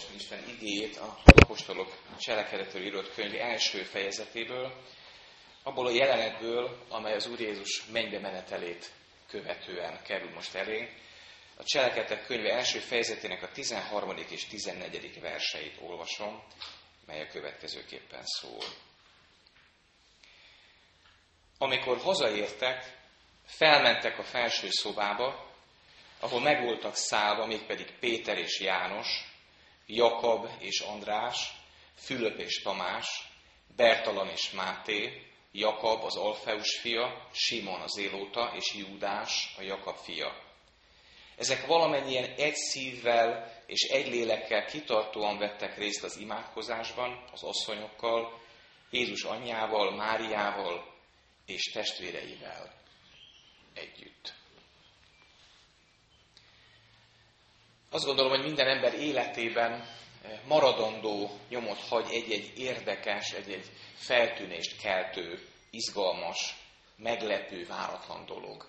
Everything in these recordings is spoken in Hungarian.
olvasni Isten igéjét a apostolok cselekedetről írott könyv első fejezetéből, abból a jelenetből, amely az Úr Jézus mennybe menetelét követően kerül most elé. A cselekedetek könyve első fejezetének a 13. és 14. verseit olvasom, mely a következőképpen szól. Amikor hazaértek, felmentek a felső szobába, ahol megvoltak szállva mégpedig Péter és János, Jakab és András, Fülöp és Tamás, Bertalan és Máté, Jakab az Alfeus fia, Simon az Élóta és Júdás a Jakab fia. Ezek valamennyien egy szívvel és egy lélekkel kitartóan vettek részt az imádkozásban, az asszonyokkal, Jézus anyjával, Máriával és testvéreivel együtt. Azt gondolom, hogy minden ember életében eh, maradandó nyomot hagy egy-egy érdekes, egy-egy feltűnést keltő, izgalmas, meglepő, váratlan dolog.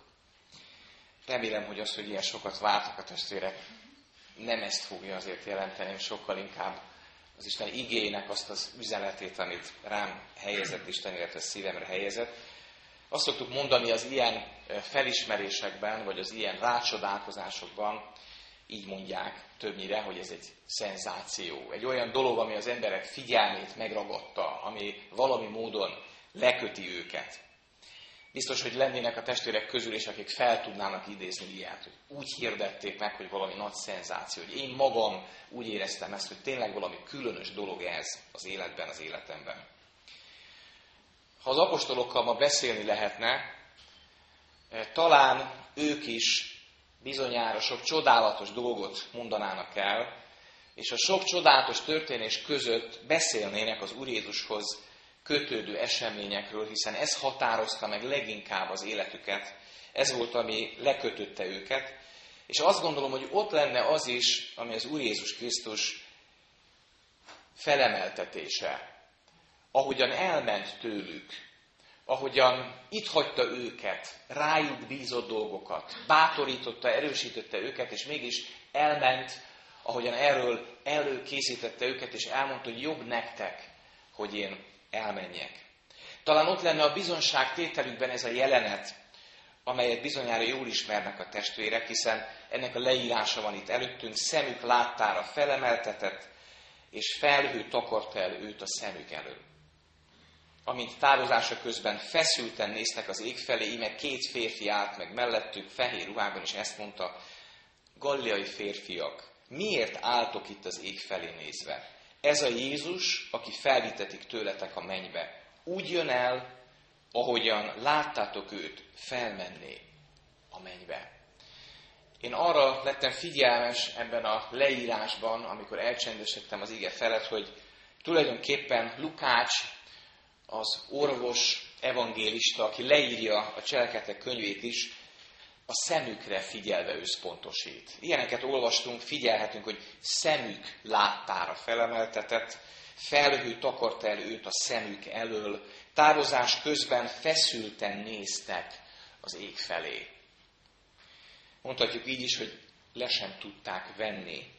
Remélem, hogy az, hogy ilyen sokat vártak a testvérek, nem ezt fogja azért jelenteni, sokkal inkább az Isten igének azt az üzenetét, amit rám helyezett Isten, illetve szívemre helyezett. Azt szoktuk mondani az ilyen eh, felismerésekben, vagy az ilyen rácsodálkozásokban, így mondják többnyire, hogy ez egy szenzáció. Egy olyan dolog, ami az emberek figyelmét megragadta, ami valami módon leköti őket. Biztos, hogy lennének a testvérek közül is, akik fel tudnának idézni ilyet, hogy úgy hirdették meg, hogy valami nagy szenzáció, hogy én magam úgy éreztem ezt, hogy tényleg valami különös dolog ez az életben, az életemben. Ha az apostolokkal ma beszélni lehetne, eh, talán ők is bizonyára sok csodálatos dolgot mondanának el, és a sok csodálatos történés között beszélnének az Úr Jézushoz kötődő eseményekről, hiszen ez határozta meg leginkább az életüket, ez volt, ami lekötötte őket, és azt gondolom, hogy ott lenne az is, ami az Úr Jézus Krisztus felemeltetése, ahogyan elment tőlük, ahogyan itt hagyta őket, rájuk bízott dolgokat, bátorította, erősítette őket, és mégis elment, ahogyan erről előkészítette őket, és elmondta, hogy jobb nektek, hogy én elmenjek. Talán ott lenne a bizonság tételükben ez a jelenet, amelyet bizonyára jól ismernek a testvérek, hiszen ennek a leírása van itt előttünk, szemük láttára felemeltetett, és felhő takarta el őt a szemük előtt amint távozása közben feszülten néztek az ég felé, íme két férfi állt meg mellettük, fehér ruhában, és ezt mondta, galliai férfiak, miért álltok itt az ég felé nézve? Ez a Jézus, aki felvitetik tőletek a mennybe. Úgy jön el, ahogyan láttátok őt felmenni a mennybe. Én arra lettem figyelmes ebben a leírásban, amikor elcsendesedtem az ige felett, hogy tulajdonképpen Lukács az orvos evangélista, aki leírja a cselekedetek könyvét is, a szemükre figyelve összpontosít. Ilyeneket olvastunk, figyelhetünk, hogy szemük láttára felemeltetett, felhő takarta el őt a szemük elől, távozás közben feszülten néztek az ég felé. Mondhatjuk így is, hogy le sem tudták venni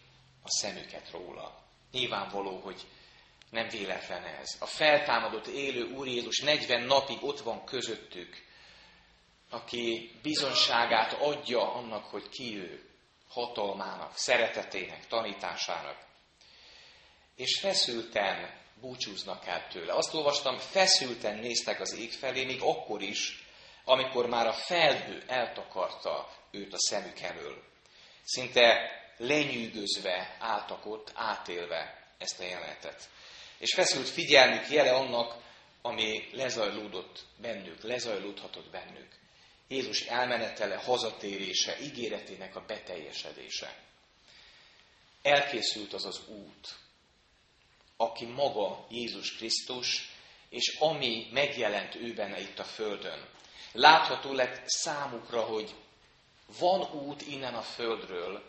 a szemüket róla. Nyilvánvaló, hogy nem véletlen ez. A feltámadott élő Úr Jézus 40 napig ott van közöttük, aki bizonságát adja annak, hogy ki ő, hatalmának, szeretetének, tanításának. És feszülten búcsúznak el tőle. Azt olvastam, feszülten néztek az ég felé, még akkor is, amikor már a felhő eltakarta őt a szemük elől. Szinte lenyűgözve álltak ott, átélve ezt a jelenetet és feszült figyelmük jele annak, ami lezajlódott bennük, lezajlódhatott bennük. Jézus elmenetele, hazatérése, ígéretének a beteljesedése. Elkészült az az út, aki maga Jézus Krisztus, és ami megjelent ő benne itt a Földön. Látható lett számukra, hogy van út innen a Földről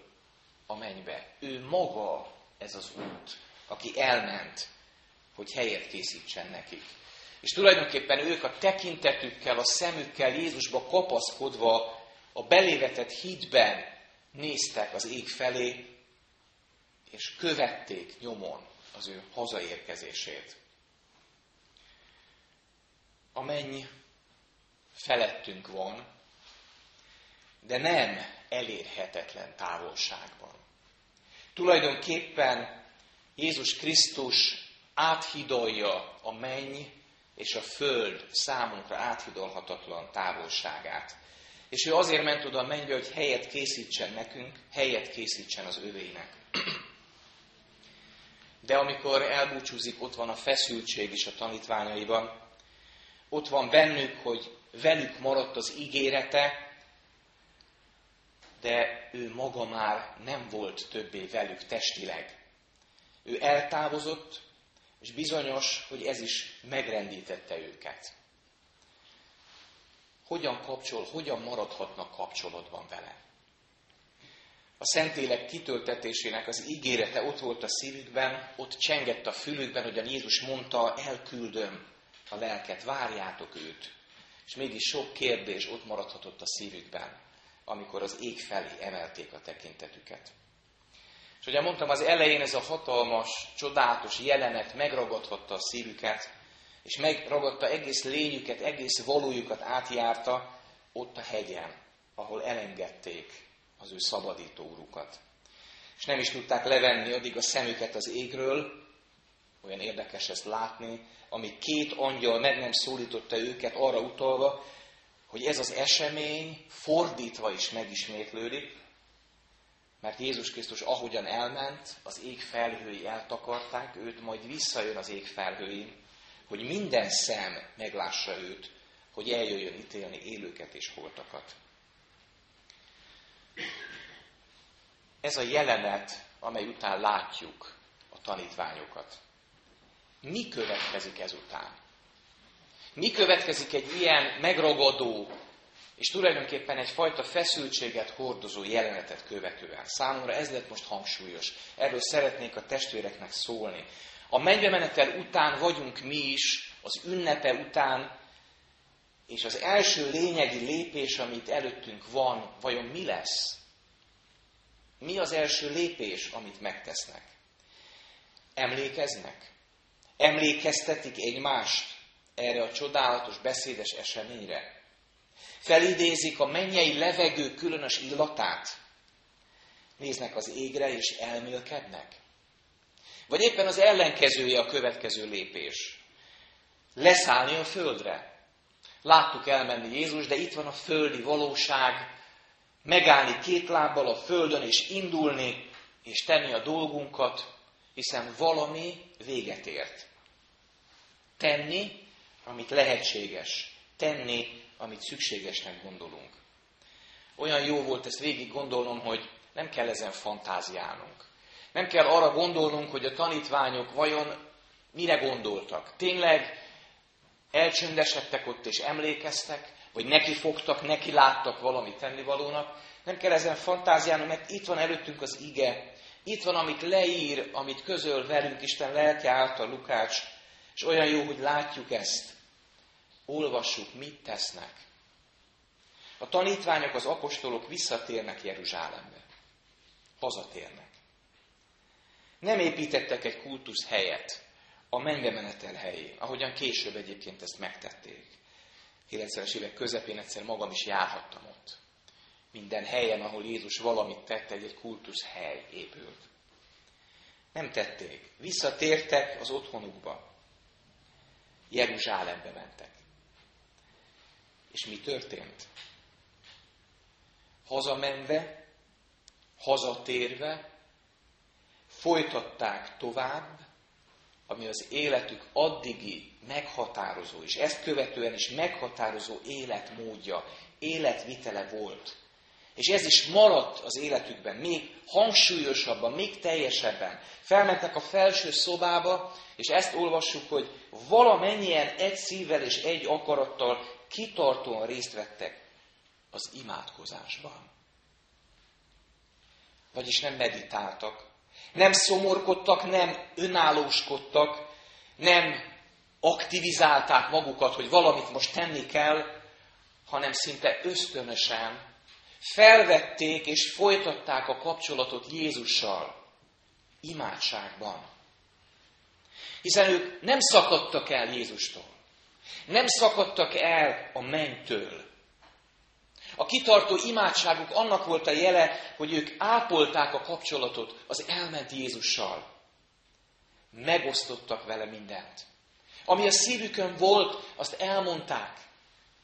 a mennybe. Ő maga ez az út, aki elment hogy helyet készítsen nekik. És tulajdonképpen ők a tekintetükkel, a szemükkel Jézusba kapaszkodva a belévetett hitben néztek az ég felé, és követték nyomon az ő hazaérkezését. A menny felettünk van, de nem elérhetetlen távolságban. Tulajdonképpen Jézus Krisztus áthidolja a menny és a föld számunkra áthidolhatatlan távolságát. És ő azért ment oda a mennybe, hogy helyet készítsen nekünk, helyet készítsen az övének. De amikor elbúcsúzik, ott van a feszültség is a tanítványaiban. Ott van bennük, hogy velük maradt az ígérete, de ő maga már nem volt többé velük testileg. Ő eltávozott, és bizonyos, hogy ez is megrendítette őket. Hogyan kapcsol, hogyan maradhatnak kapcsolatban vele? A Szentlélek kitöltetésének az ígérete ott volt a szívükben, ott csengett a fülükben, hogy a Jézus mondta, elküldöm a lelket, várjátok őt. És mégis sok kérdés ott maradhatott a szívükben, amikor az ég felé emelték a tekintetüket. És ugye mondtam, az elején ez a hatalmas, csodálatos jelenet megragadhatta a szívüket, és megragadta egész lényüket, egész valójukat átjárta ott a hegyen, ahol elengedték az ő szabadító urukat. És nem is tudták levenni addig a szemüket az égről, olyan érdekes ezt látni, ami két angyal meg nem szólította őket arra utalva, hogy ez az esemény fordítva is megismétlődik, mert Jézus Krisztus ahogyan elment, az ég felhői eltakarták őt, majd visszajön az ég felhőin, hogy minden szem meglássa őt, hogy eljöjjön ítélni élőket és holtakat. Ez a jelenet, amely után látjuk a tanítványokat. Mi következik ezután? Mi következik egy ilyen megragadó, és tulajdonképpen egyfajta feszültséget hordozó jelenetet követően. Számomra ez lett most hangsúlyos. Erről szeretnék a testvéreknek szólni. A mennybe menetel után vagyunk mi is, az ünnepe után, és az első lényegi lépés, amit előttünk van, vajon mi lesz? Mi az első lépés, amit megtesznek? Emlékeznek? Emlékeztetik egymást erre a csodálatos, beszédes eseményre? Felidézik a mennyei levegő különös illatát? Néznek az égre és elmélkednek? Vagy éppen az ellenkezője a következő lépés. Leszállni a földre. Láttuk elmenni Jézus, de itt van a földi valóság, megállni két lábbal a földön, és indulni, és tenni a dolgunkat, hiszen valami véget ért. Tenni, amit lehetséges. Tenni, amit szükségesnek gondolunk. Olyan jó volt ezt végig gondolnom, hogy nem kell ezen fantáziálnunk. Nem kell arra gondolnunk, hogy a tanítványok vajon mire gondoltak. Tényleg elcsöndesedtek ott és emlékeztek, vagy neki fogtak, neki láttak valami tennivalónak. Nem kell ezen fantáziálnunk, mert itt van előttünk az ige. Itt van, amit leír, amit közöl velünk Isten lelke által Lukács, és olyan jó, hogy látjuk ezt. Olvassuk, mit tesznek. A tanítványok, az apostolok visszatérnek Jeruzsálembe. Hazatérnek. Nem építettek egy kultusz helyet a mennybe menetel helyén, ahogyan később egyébként ezt megtették. 90-es évek közepén egyszer magam is járhattam ott. Minden helyen, ahol Jézus valamit tett, egy, kultusz hely épült. Nem tették. Visszatértek az otthonukba. Jeruzsálembe mentek. És mi történt? Hazamenve, hazatérve, folytatták tovább, ami az életük addigi meghatározó, és ezt követően is meghatározó életmódja, életvitele volt. És ez is maradt az életükben, még hangsúlyosabban, még teljesebben. Felmentek a felső szobába, és ezt olvassuk, hogy valamennyien egy szívvel és egy akarattal kitartóan részt vettek az imádkozásban. Vagyis nem meditáltak, nem szomorkodtak, nem önállóskodtak, nem aktivizálták magukat, hogy valamit most tenni kell, hanem szinte ösztönösen felvették és folytatták a kapcsolatot Jézussal. imádságban. Hiszen ők nem szakadtak el Jézustól. Nem szakadtak el a mennytől. A kitartó imádságuk annak volt a jele, hogy ők ápolták a kapcsolatot az elment Jézussal. Megosztottak vele mindent. Ami a szívükön volt, azt elmondták.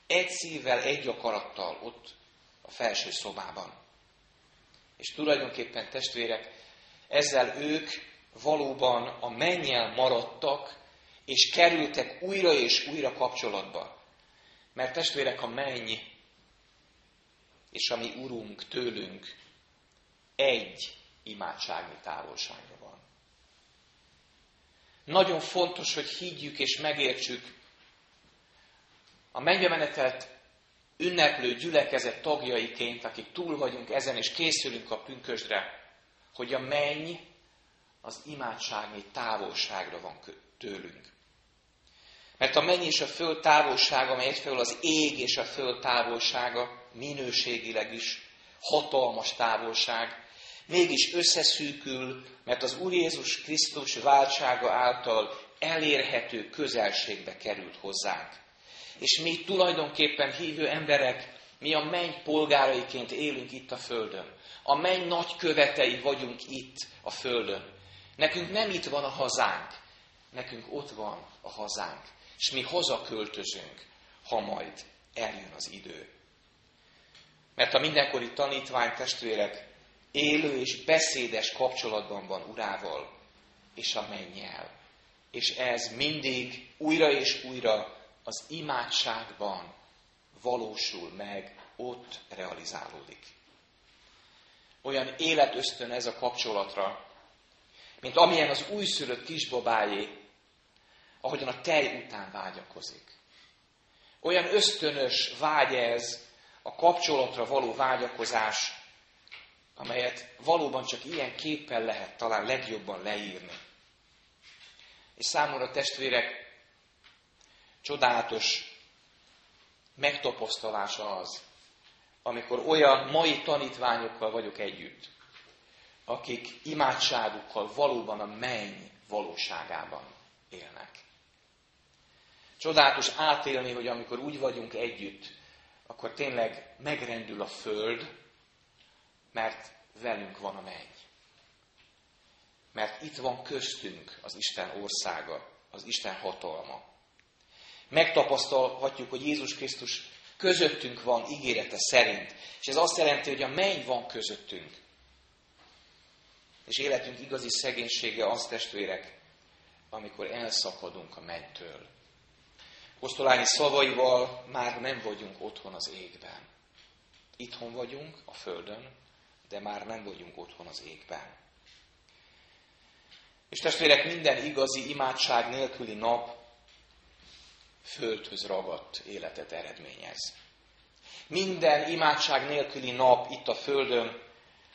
Egy szívvel, egy akarattal ott a felső szobában. És tulajdonképpen testvérek, ezzel ők valóban a mennyel maradtak, és kerültek újra és újra kapcsolatba. Mert testvérek, a menny és a mi Urunk tőlünk egy imádságnyi távolságra van. Nagyon fontos, hogy higgyük és megértsük a mennybe menetelt ünneplő gyülekezet tagjaiként, akik túl vagyunk ezen és készülünk a pünkösdre, hogy a menny az imádságnyi távolságra van tőlünk. Mert a menny és a föld távolsága, amely egyfelől az ég és a föld távolsága, minőségileg is hatalmas távolság, mégis összeszűkül, mert az Úr Jézus Krisztus váltsága által elérhető közelségbe került hozzánk. És mi tulajdonképpen hívő emberek, mi a menny polgáraiként élünk itt a Földön. A menny nagy követei vagyunk itt a Földön. Nekünk nem itt van a hazánk, nekünk ott van a hazánk. És mi hazaköltözünk, ha majd eljön az idő. Mert a mindenkori tanítvány testvérek élő és beszédes kapcsolatban van urával és a mennyel. És ez mindig újra és újra az imádságban valósul meg, ott realizálódik. Olyan életösztön ez a kapcsolatra, mint amilyen az újszülött kisbabájé, ahogyan a tej után vágyakozik. Olyan ösztönös vágy ez, a kapcsolatra való vágyakozás, amelyet valóban csak ilyen képpel lehet talán legjobban leírni. És számomra testvérek, csodálatos megtapasztalása az, amikor olyan mai tanítványokkal vagyok együtt, akik imádságukkal valóban a menny valóságában élnek. Csodálatos átélni, hogy amikor úgy vagyunk együtt, akkor tényleg megrendül a föld, mert velünk van a menny. Mert itt van köztünk az Isten országa, az Isten hatalma. Megtapasztalhatjuk, hogy Jézus Krisztus közöttünk van ígérete szerint. És ez azt jelenti, hogy a menny van közöttünk. És életünk igazi szegénysége az, testvérek, amikor elszakadunk a mennytől. Kosztolányi szavaival már nem vagyunk otthon az égben. Itthon vagyunk, a Földön, de már nem vagyunk otthon az égben. És testvérek, minden igazi imádság nélküli nap földhöz ragadt életet eredményez. Minden imádság nélküli nap itt a Földön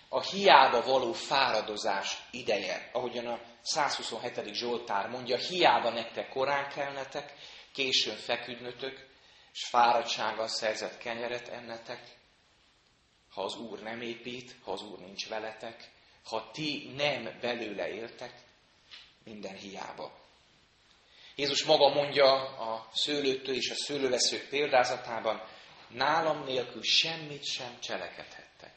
a hiába való fáradozás ideje, ahogyan a 127. Zsoltár mondja, hiába nektek korán kelnetek, későn feküdnötök, és fáradtsággal szerzett kenyeret ennetek, ha az Úr nem épít, ha az Úr nincs veletek, ha ti nem belőle éltek, minden hiába. Jézus maga mondja a szőlőtől és a szőlőveszők példázatában, nálam nélkül semmit sem cselekedhettek.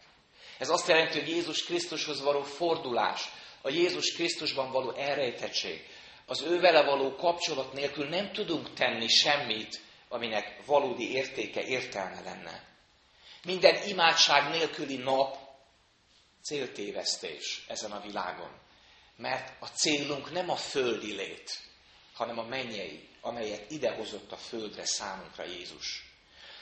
Ez azt jelenti, hogy Jézus Krisztushoz való fordulás, a Jézus Krisztusban való elrejtettség, az ővele való kapcsolat nélkül nem tudunk tenni semmit, aminek valódi értéke, értelme lenne. Minden imádság nélküli nap céltévesztés ezen a világon. Mert a célunk nem a földi lét, hanem a mennyei, amelyet idehozott a földre számunkra Jézus.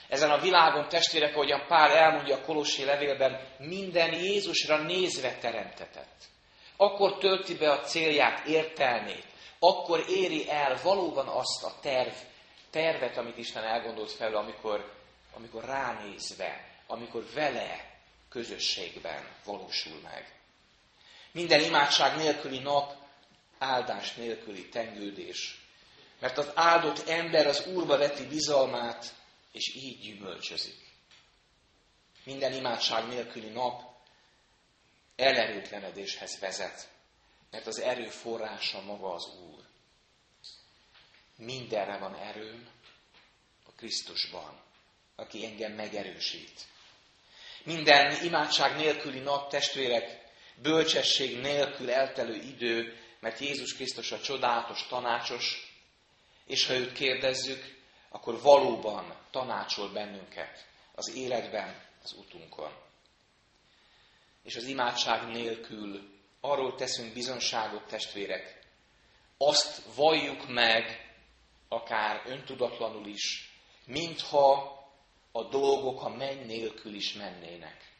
Ezen a világon, testvérek, ahogyan Pál elmondja a Kolossi levélben, minden Jézusra nézve teremtetett. Akkor tölti be a célját, értelmét, akkor éri el valóban azt a terv, tervet, amit Isten elgondolt fel, amikor, amikor ránézve, amikor vele közösségben valósul meg. Minden imádság nélküli nap, áldás nélküli tengődés. Mert az áldott ember az Úrba veti bizalmát, és így gyümölcsözik. Minden imádság nélküli nap elerőtlenedéshez vezet, Mert az erő forrása maga az Úr. Mindenre van erőm a Krisztusban, aki engem megerősít. Minden imádság nélküli nap, testvérek, bölcsesség nélkül eltelő idő, mert Jézus Krisztus a csodálatos tanácsos, és ha őt kérdezzük, akkor valóban tanácsol bennünket az életben, az utunkon. És az imádság nélkül arról teszünk bizonságot, testvérek, azt valljuk meg, akár öntudatlanul is, mintha a dolgok a menny nélkül is mennének.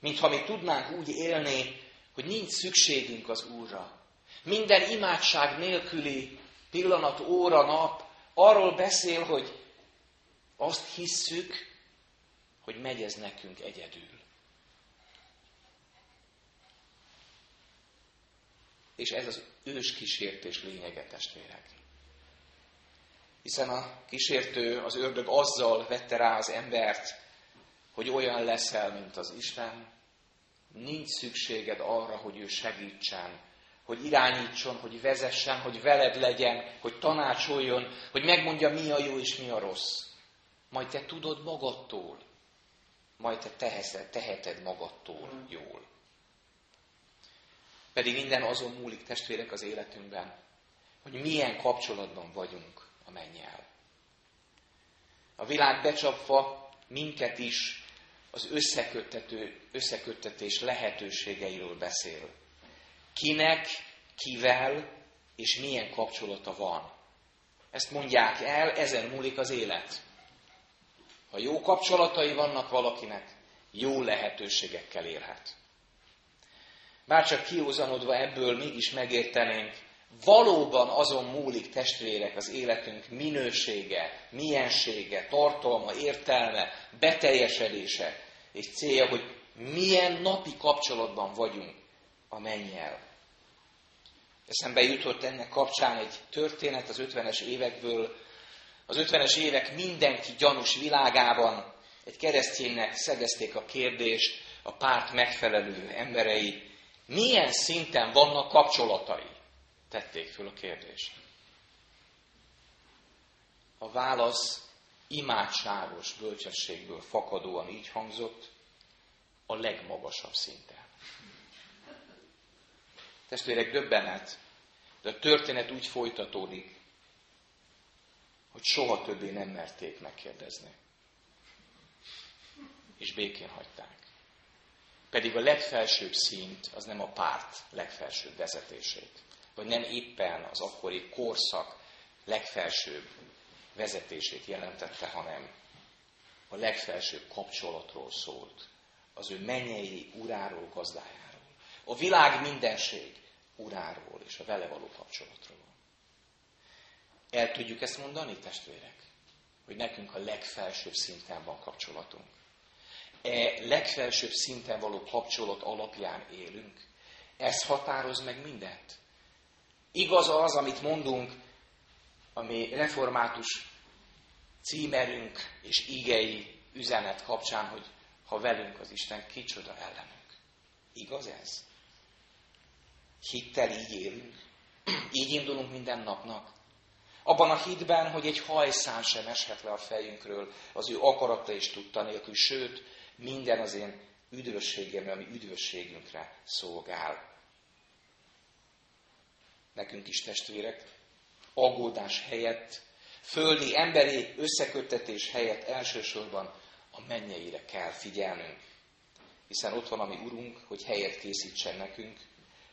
Mintha mi tudnánk úgy élni, hogy nincs szükségünk az Úrra. Minden imádság nélküli pillanat, óra, nap arról beszél, hogy azt hisszük, hogy megy ez nekünk egyedül. És ez az ős kísértés lényege, testvérek. Hiszen a kísértő, az ördög azzal vette rá az embert, hogy olyan leszel, mint az Isten, nincs szükséged arra, hogy ő segítsen, hogy irányítson, hogy vezessen, hogy veled legyen, hogy tanácsoljon, hogy megmondja, mi a jó és mi a rossz. Majd te tudod magadtól, majd te teheted, magadtól jól. Pedig minden azon múlik, testvérek, az életünkben, hogy milyen kapcsolatban vagyunk a mennyel. A világ becsapva minket is az összeköttető, összeköttetés lehetőségeiről beszél. Kinek, kivel és milyen kapcsolata van. Ezt mondják el, ezen múlik az élet. Ha jó kapcsolatai vannak valakinek, jó lehetőségekkel élhet. Bárcsak kiúzanodva ebből mégis megértenénk, valóban azon múlik testvérek az életünk minősége, miensége, tartalma, értelme, beteljesedése, és célja, hogy milyen napi kapcsolatban vagyunk a mennyel. Eszembe jutott ennek kapcsán egy történet az 50-es évekből. Az 50-es évek mindenki gyanús világában egy kereszténynek szegezték a kérdést a párt megfelelő emberei, milyen szinten vannak kapcsolatai? Tették föl a kérdést. A válasz imádságos bölcsességből fakadóan így hangzott, a legmagasabb szinten. Testvérek, döbbenet, de a történet úgy folytatódik, hogy soha többé nem merték megkérdezni. És békén hagyták. Pedig a legfelsőbb szint az nem a párt legfelsőbb vezetését, vagy nem éppen az akkori korszak legfelsőbb vezetését jelentette, hanem a legfelsőbb kapcsolatról szólt, az ő mennyei uráról, gazdájáról. A világ mindenség uráról és a vele való kapcsolatról. El tudjuk ezt mondani, testvérek? Hogy nekünk a legfelsőbb szinten van kapcsolatunk. E legfelsőbb szinten való kapcsolat alapján élünk. Ez határoz meg mindent. Igaz az, amit mondunk, ami református címerünk és igei üzenet kapcsán, hogy ha velünk az Isten, kicsoda ellenünk. Igaz ez? Hittel így élünk. Így indulunk minden napnak. Abban a hitben, hogy egy hajszán sem eshet le a fejünkről az ő akarata és tudta nélkül, sőt, minden az én üdvösségemre, ami üdvösségünkre szolgál. Nekünk is testvérek, aggódás helyett, földi, emberi összeköttetés helyett elsősorban a mennyeire kell figyelnünk. Hiszen ott van a mi Urunk, hogy helyet készítsen nekünk,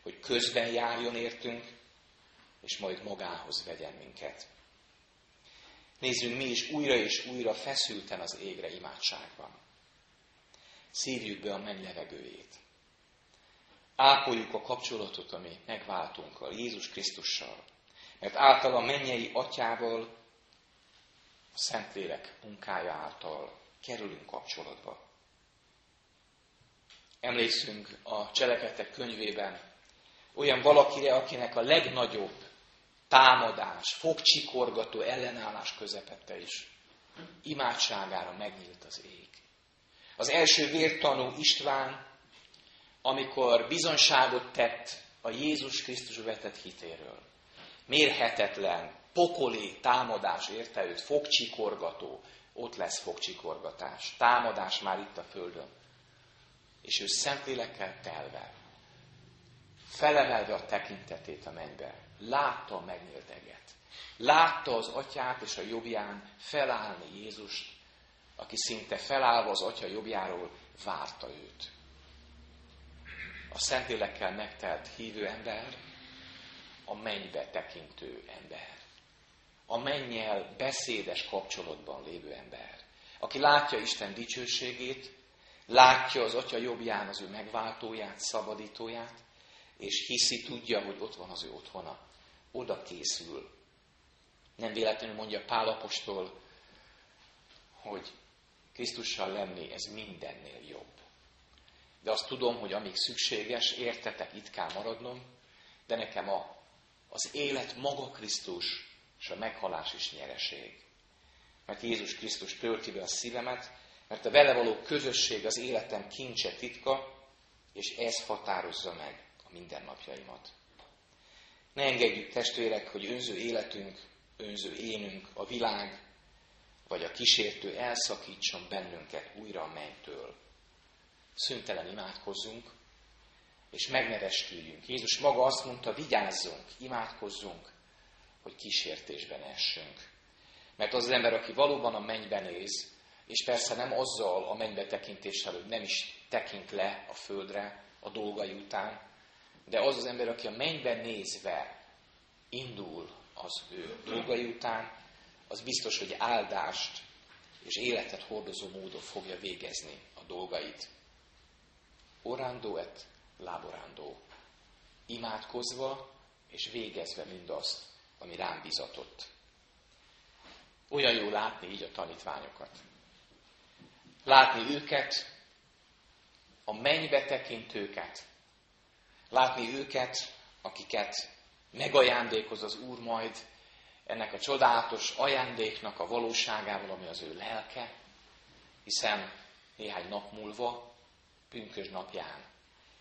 hogy közben járjon értünk, és majd magához vegyen minket. Nézzünk mi is újra és újra feszülten az égre imádságban. Szívjuk be a menny levegőjét. Ápoljuk a kapcsolatot, ami megváltunk a Jézus Krisztussal, mert által a mennyei atyával, a Szentlélek munkája által kerülünk kapcsolatba. Emlékszünk a cselekedetek könyvében olyan valakire, akinek a legnagyobb támadás, fogcsikorgató ellenállás közepette is imádságára megnyílt az ég. Az első vértanú István, amikor bizonságot tett a Jézus Krisztus vetett hitéről. Mérhetetlen, pokoli támadás érte őt, fogcsikorgató, ott lesz fogcsikorgatás, támadás már itt a földön. És ő Szentlélekkel telve, felemelve a tekintetét a mennybe, látta a megnyílt eget. Látta az atyát és a jobbján felállni Jézust, aki szinte felállva az atya jobbjáról várta őt. A Szentlélekkel megtelt hívő ember, a mennybe tekintő ember. A mennyel beszédes kapcsolatban lévő ember. Aki látja Isten dicsőségét, látja az Atya jobbján az ő megváltóját, szabadítóját, és hiszi, tudja, hogy ott van az ő otthona. Oda készül. Nem véletlenül mondja Pálapostól, hogy Krisztussal lenni, ez mindennél jobb. De azt tudom, hogy amíg szükséges, értetek, itt kell maradnom, de nekem a, az élet maga Krisztus, és a meghalás is nyereség. Mert Jézus Krisztus tölti be a szívemet, mert a vele való közösség az életem kincse titka, és ez határozza meg a mindennapjaimat. Ne engedjük testvérek, hogy önző életünk, önző énünk, a világ, vagy a kísértő elszakítson bennünket újra a mennytől. Szüntelen imádkozzunk, és megnevesküljünk. Jézus maga azt mondta, vigyázzunk, imádkozzunk, hogy kísértésben essünk. Mert az az ember, aki valóban a mennybe néz, és persze nem azzal a mennybe tekintéssel, hogy nem is tekint le a földre a dolgai után, de az az ember, aki a mennybe nézve indul az ő dolgai után, az biztos, hogy áldást és életet hordozó módon fogja végezni a dolgait. Orando et laborando. Imádkozva és végezve mindazt, ami rám bizatott. Olyan jó látni így a tanítványokat. Látni őket, a mennybe tekintőket. Látni őket, akiket megajándékoz az Úr majd ennek a csodálatos ajándéknak a valóságával, ami az ő lelke, hiszen néhány nap múlva, pünkös napján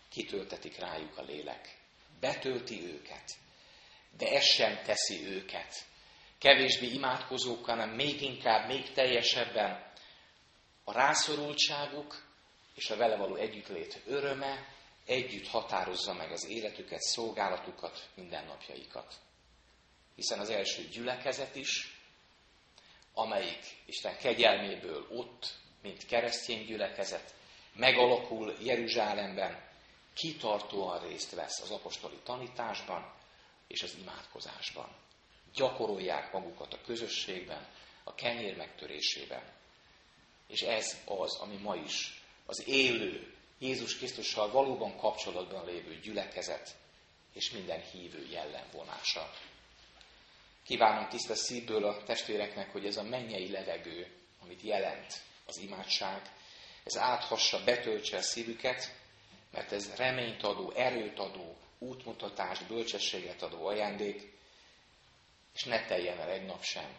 kitöltetik rájuk a lélek. Betölti őket, de ez sem teszi őket kevésbé imádkozókkal, hanem még inkább, még teljesebben a rászorultságuk és a vele való együttlét öröme együtt határozza meg az életüket, szolgálatukat, mindennapjaikat. Hiszen az első gyülekezet is, amelyik Isten kegyelméből ott, mint keresztény gyülekezet, megalakul Jeruzsálemben, kitartóan részt vesz az apostoli tanításban és az imádkozásban. Gyakorolják magukat a közösségben, a kenyér megtörésében. És ez az, ami ma is az élő, Jézus Krisztussal valóban kapcsolatban lévő gyülekezet és minden hívő jellemvonása. Kívánom tiszta szívből a testvéreknek, hogy ez a mennyei levegő, amit jelent az imádság, ez áthassa, betöltse a szívüket, mert ez reményt adó, erőt adó, útmutatást, bölcsességet adó ajándék, és ne teljen el egy nap sem,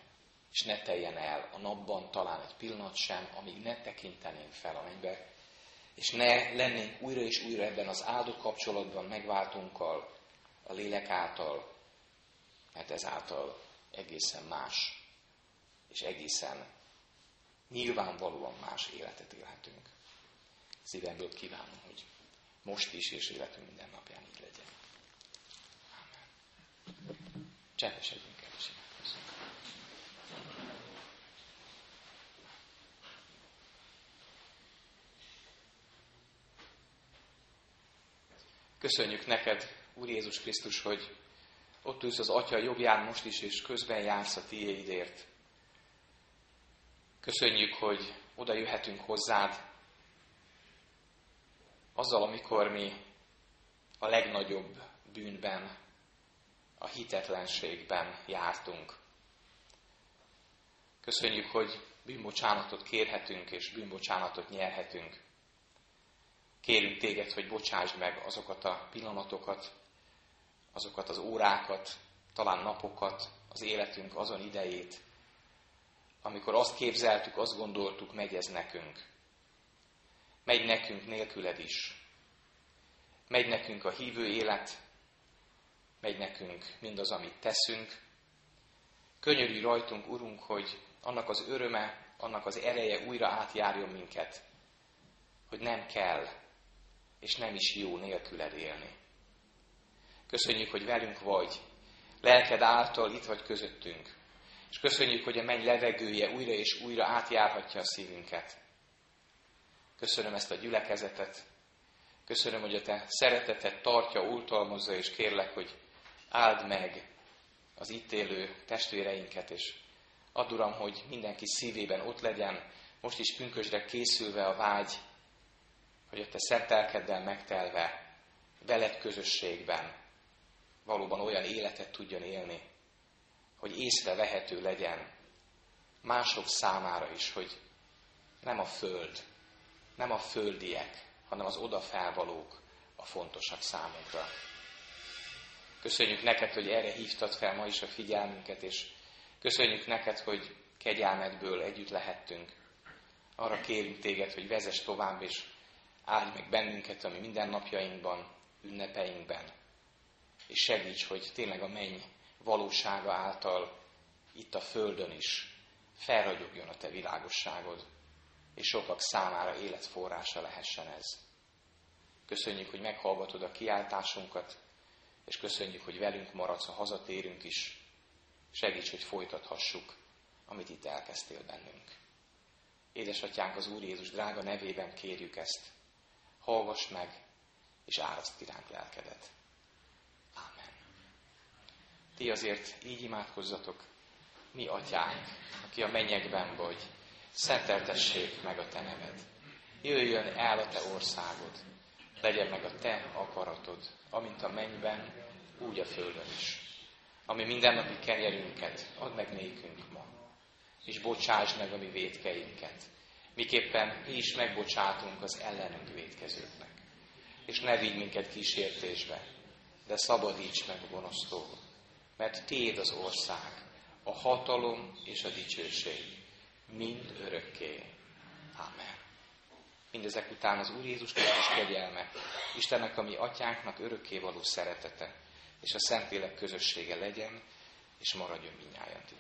és ne teljen el a napban talán egy pillanat sem, amíg ne tekintenénk fel a mennybe, és ne lennénk újra és újra ebben az áldott kapcsolatban megváltunkkal, a lélek által, mert ezáltal egészen más, és egészen nyilvánvalóan más életet élhetünk. Szívemből kívánom, hogy most is és életünk minden napján így legyen. Amen. Csendesedjünk el és imádkozzunk. Köszönjük neked, Úr Jézus Krisztus, hogy ott ülsz az Atya jobbján most is, és közben jársz a tiédért. Köszönjük, hogy oda jöhetünk hozzád, azzal, amikor mi a legnagyobb bűnben, a hitetlenségben jártunk. Köszönjük, hogy bűnbocsánatot kérhetünk, és bűnbocsánatot nyerhetünk. Kérünk téged, hogy bocsásd meg azokat a pillanatokat, azokat az órákat, talán napokat, az életünk azon idejét, amikor azt képzeltük, azt gondoltuk, megy ez nekünk. Megy nekünk nélküled is. Megy nekünk a hívő élet, megy nekünk mindaz, amit teszünk. Könyörülj rajtunk, Urunk, hogy annak az öröme, annak az ereje újra átjárjon minket, hogy nem kell, és nem is jó nélküled élni. Köszönjük, hogy velünk vagy, lelked által itt vagy közöttünk, és köszönjük, hogy a menny levegője újra és újra átjárhatja a szívünket. Köszönöm ezt a gyülekezetet, köszönöm, hogy a te szeretetet tartja, oltalmazza, és kérlek, hogy áld meg az itt élő testvéreinket, és add Uram, hogy mindenki szívében ott legyen, most is pünkösdre készülve a vágy, hogy a te szent megtelve, veled közösségben valóban olyan életet tudjon élni, hogy észrevehető legyen mások számára is, hogy nem a föld, nem a földiek, hanem az oda felvalók a fontosak számunkra. Köszönjük neked, hogy erre hívtad fel ma is a figyelmünket, és köszönjük neked, hogy kegyelmedből együtt lehettünk. Arra kérünk téged, hogy vezess tovább, és áldj meg bennünket a mi mindennapjainkban, ünnepeinkben, és segíts, hogy tényleg a menny valósága által itt a Földön is felragyogjon a Te világosságod, és sokak számára életforrása lehessen ez. Köszönjük, hogy meghallgatod a kiáltásunkat, és köszönjük, hogy velünk maradsz, ha hazatérünk is. Segíts, hogy folytathassuk, amit itt elkezdtél bennünk. Édesatyánk az Úr Jézus drága nevében kérjük ezt. Hallgass meg, és áraszt iránk lelkedet. Ti azért így imádkozzatok, mi atyánk, aki a mennyekben vagy, szenteltessék meg a te neved. Jöjjön el a te országod, legyen meg a te akaratod, amint a mennyben, úgy a földön is. Ami mindennapi kenyerünket add meg nékünk ma, és bocsásd meg a mi védkeinket, miképpen mi is megbocsátunk az ellenünk védkezőknek. És ne vigy minket kísértésbe, de szabadíts meg a gonosztól, mert Téd az ország, a hatalom és a dicsőség, mind örökké. Amen. Mindezek után az Úr Jézus Krisztus kegyelme, Istennek, ami atyánknak örökké való szeretete, és a Szentlélek közössége legyen, és maradjon minnyáján ti.